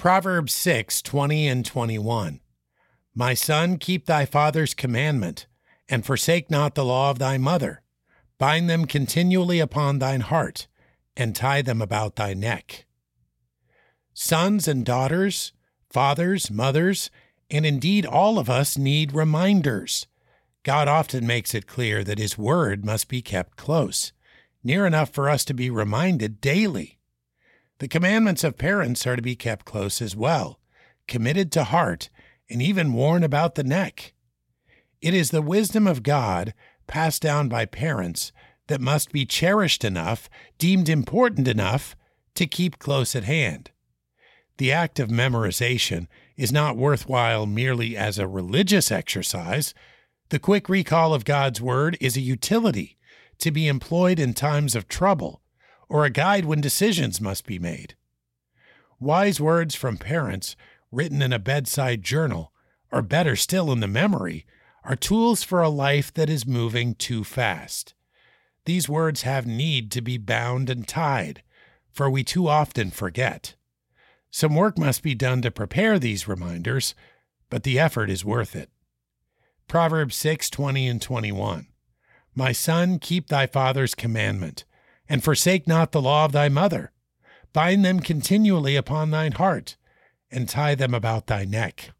Proverbs 6 20 and 21. My son, keep thy father's commandment, and forsake not the law of thy mother. Bind them continually upon thine heart, and tie them about thy neck. Sons and daughters, fathers, mothers, and indeed all of us need reminders. God often makes it clear that His Word must be kept close, near enough for us to be reminded daily. The commandments of parents are to be kept close as well, committed to heart, and even worn about the neck. It is the wisdom of God, passed down by parents, that must be cherished enough, deemed important enough, to keep close at hand. The act of memorization is not worthwhile merely as a religious exercise. The quick recall of God's Word is a utility to be employed in times of trouble or a guide when decisions must be made. Wise words from parents, written in a bedside journal, or better still in the memory, are tools for a life that is moving too fast. These words have need to be bound and tied, for we too often forget. Some work must be done to prepare these reminders, but the effort is worth it. Proverbs 6:20 and 21. My son, keep thy father's commandment and forsake not the law of thy mother. Bind them continually upon thine heart, and tie them about thy neck.